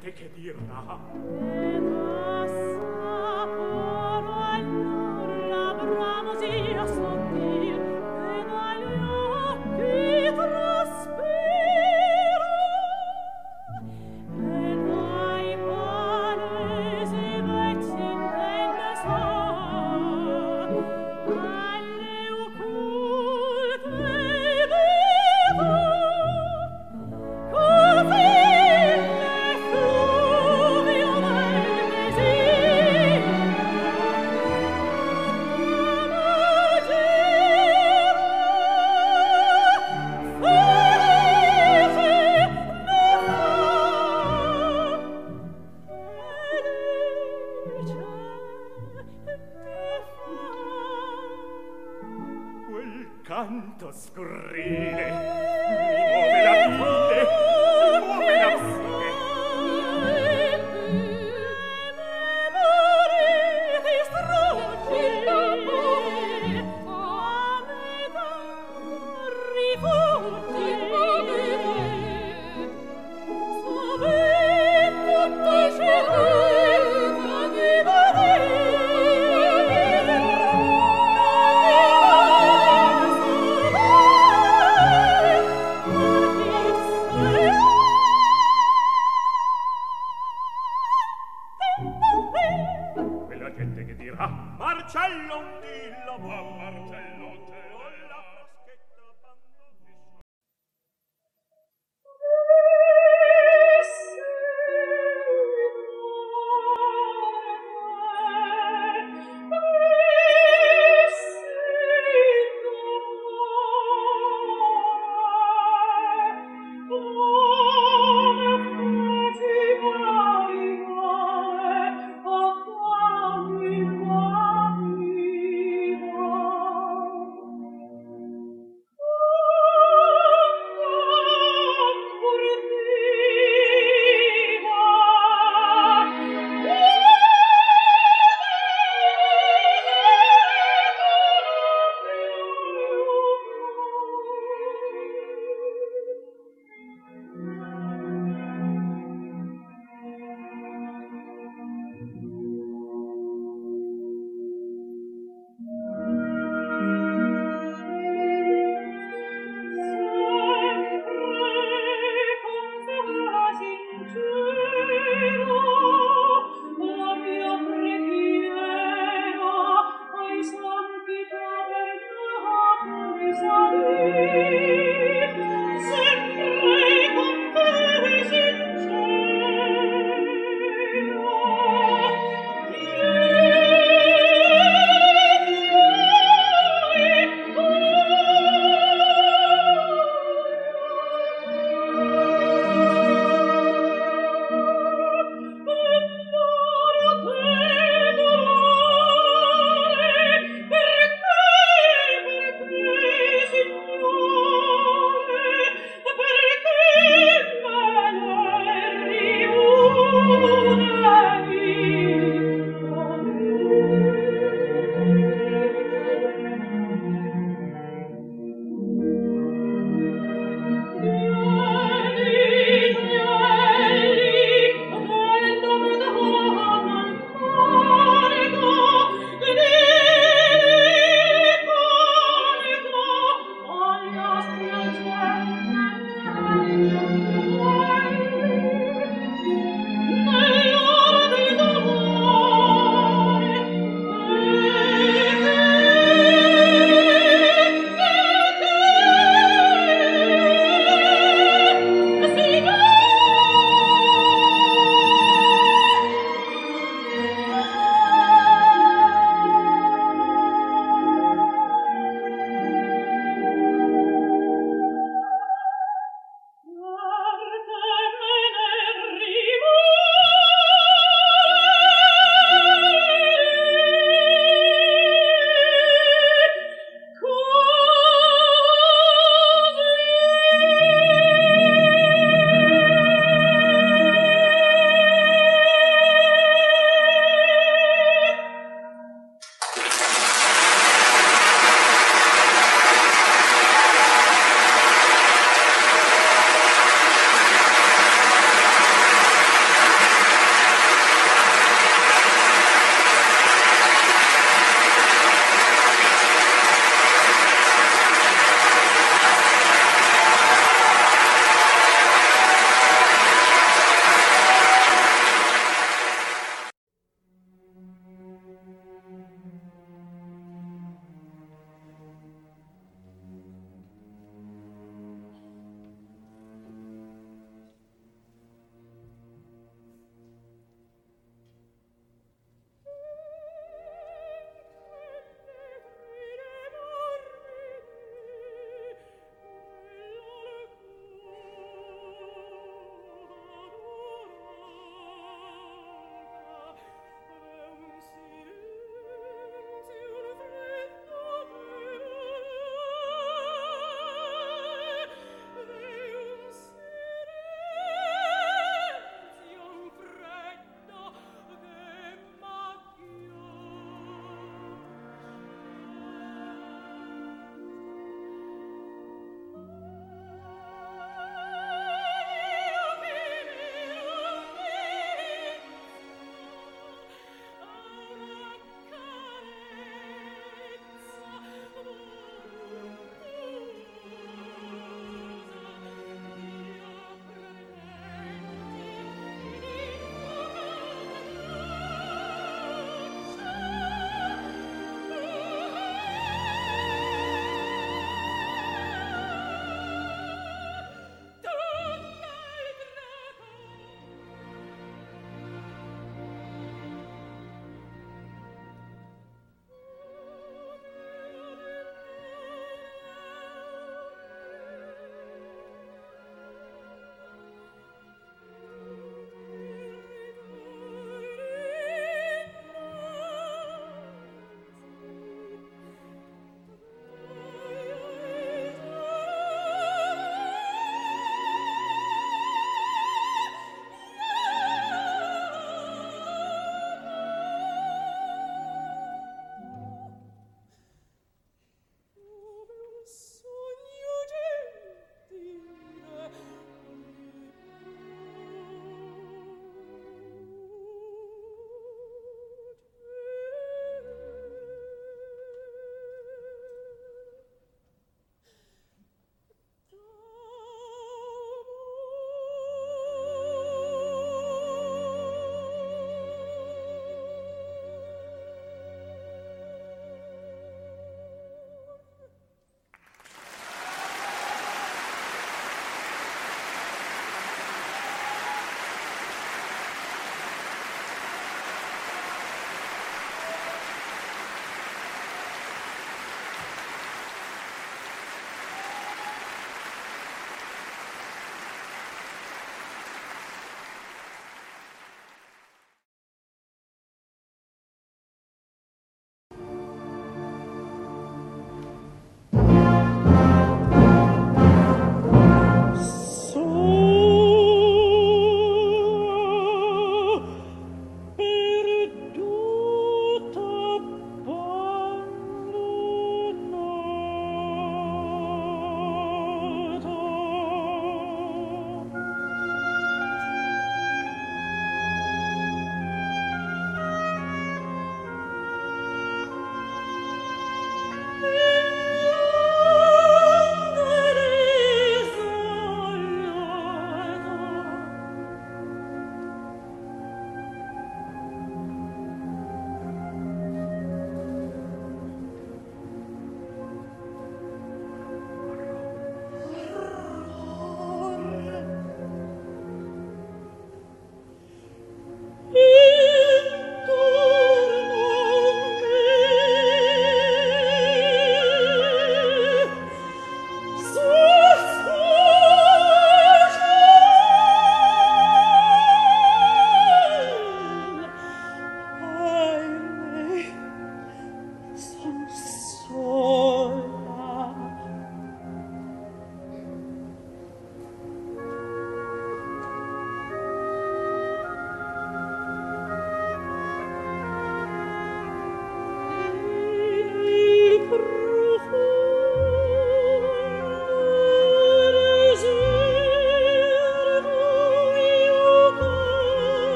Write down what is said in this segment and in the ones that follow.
gente che dirà e passa por allor bramosia sottile. Marcello, dillo, buon Marcello, te.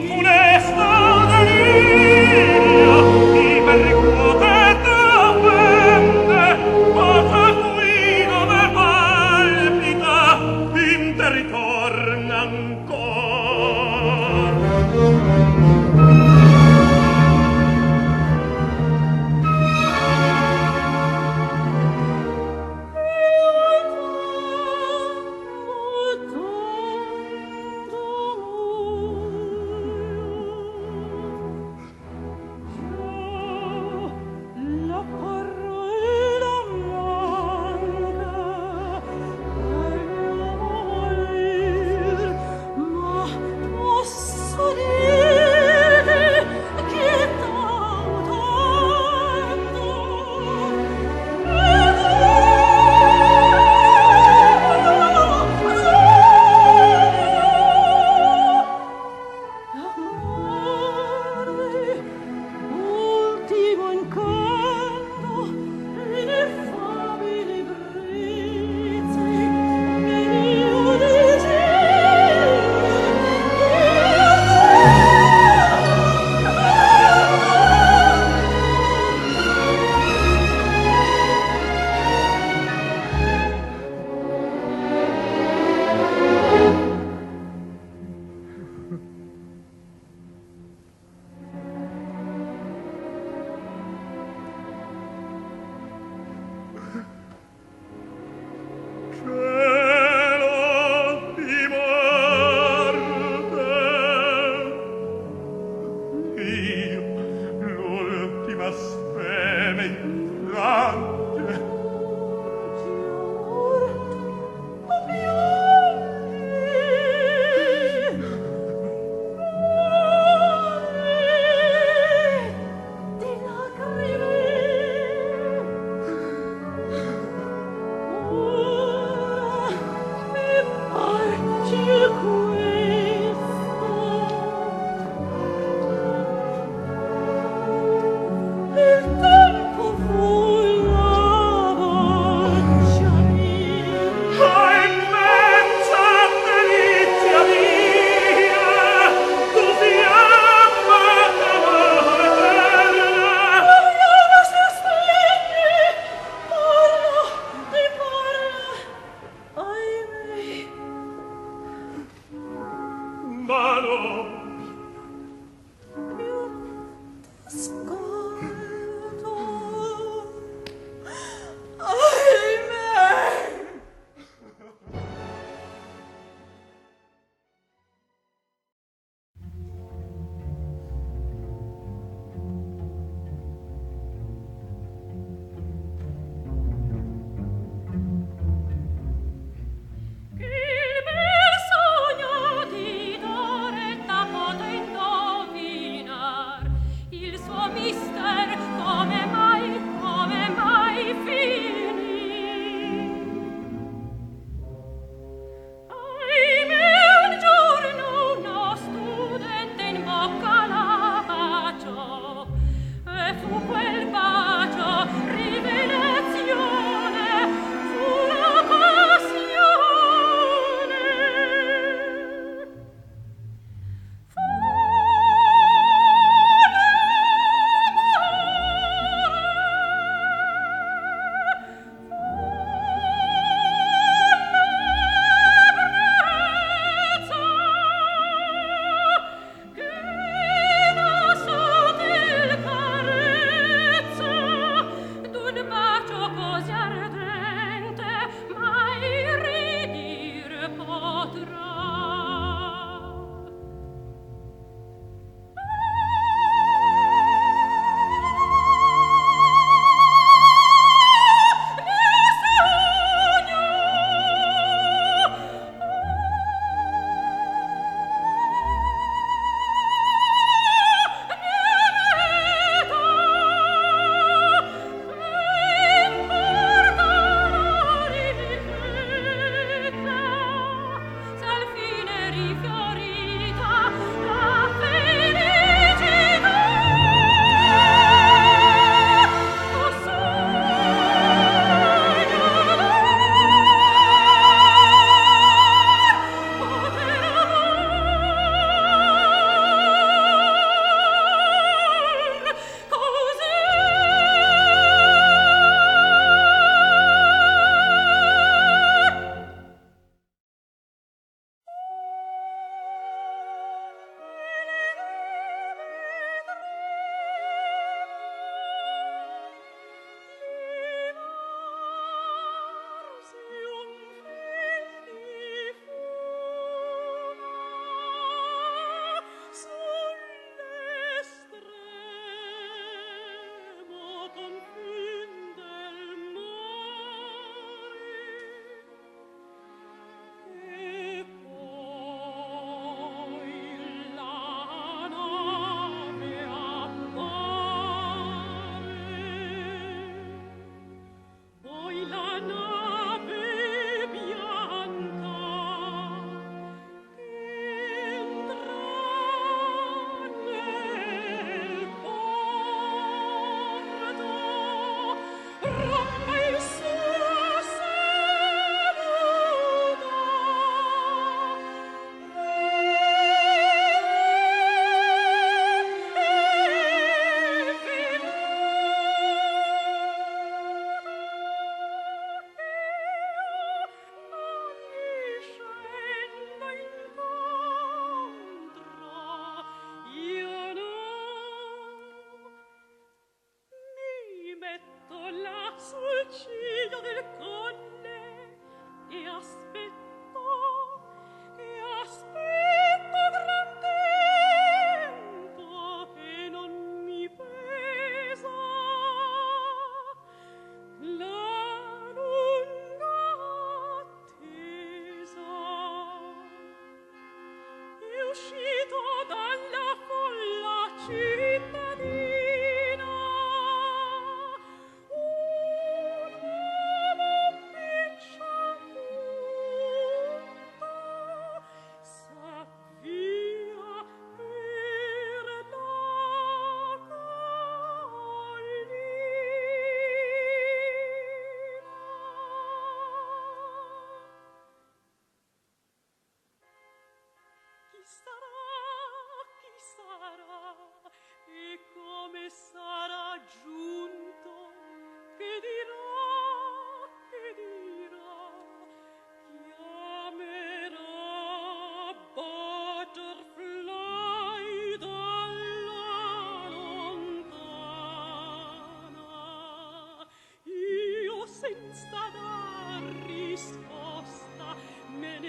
alcune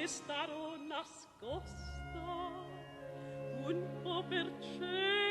starò nascosta un po' per celia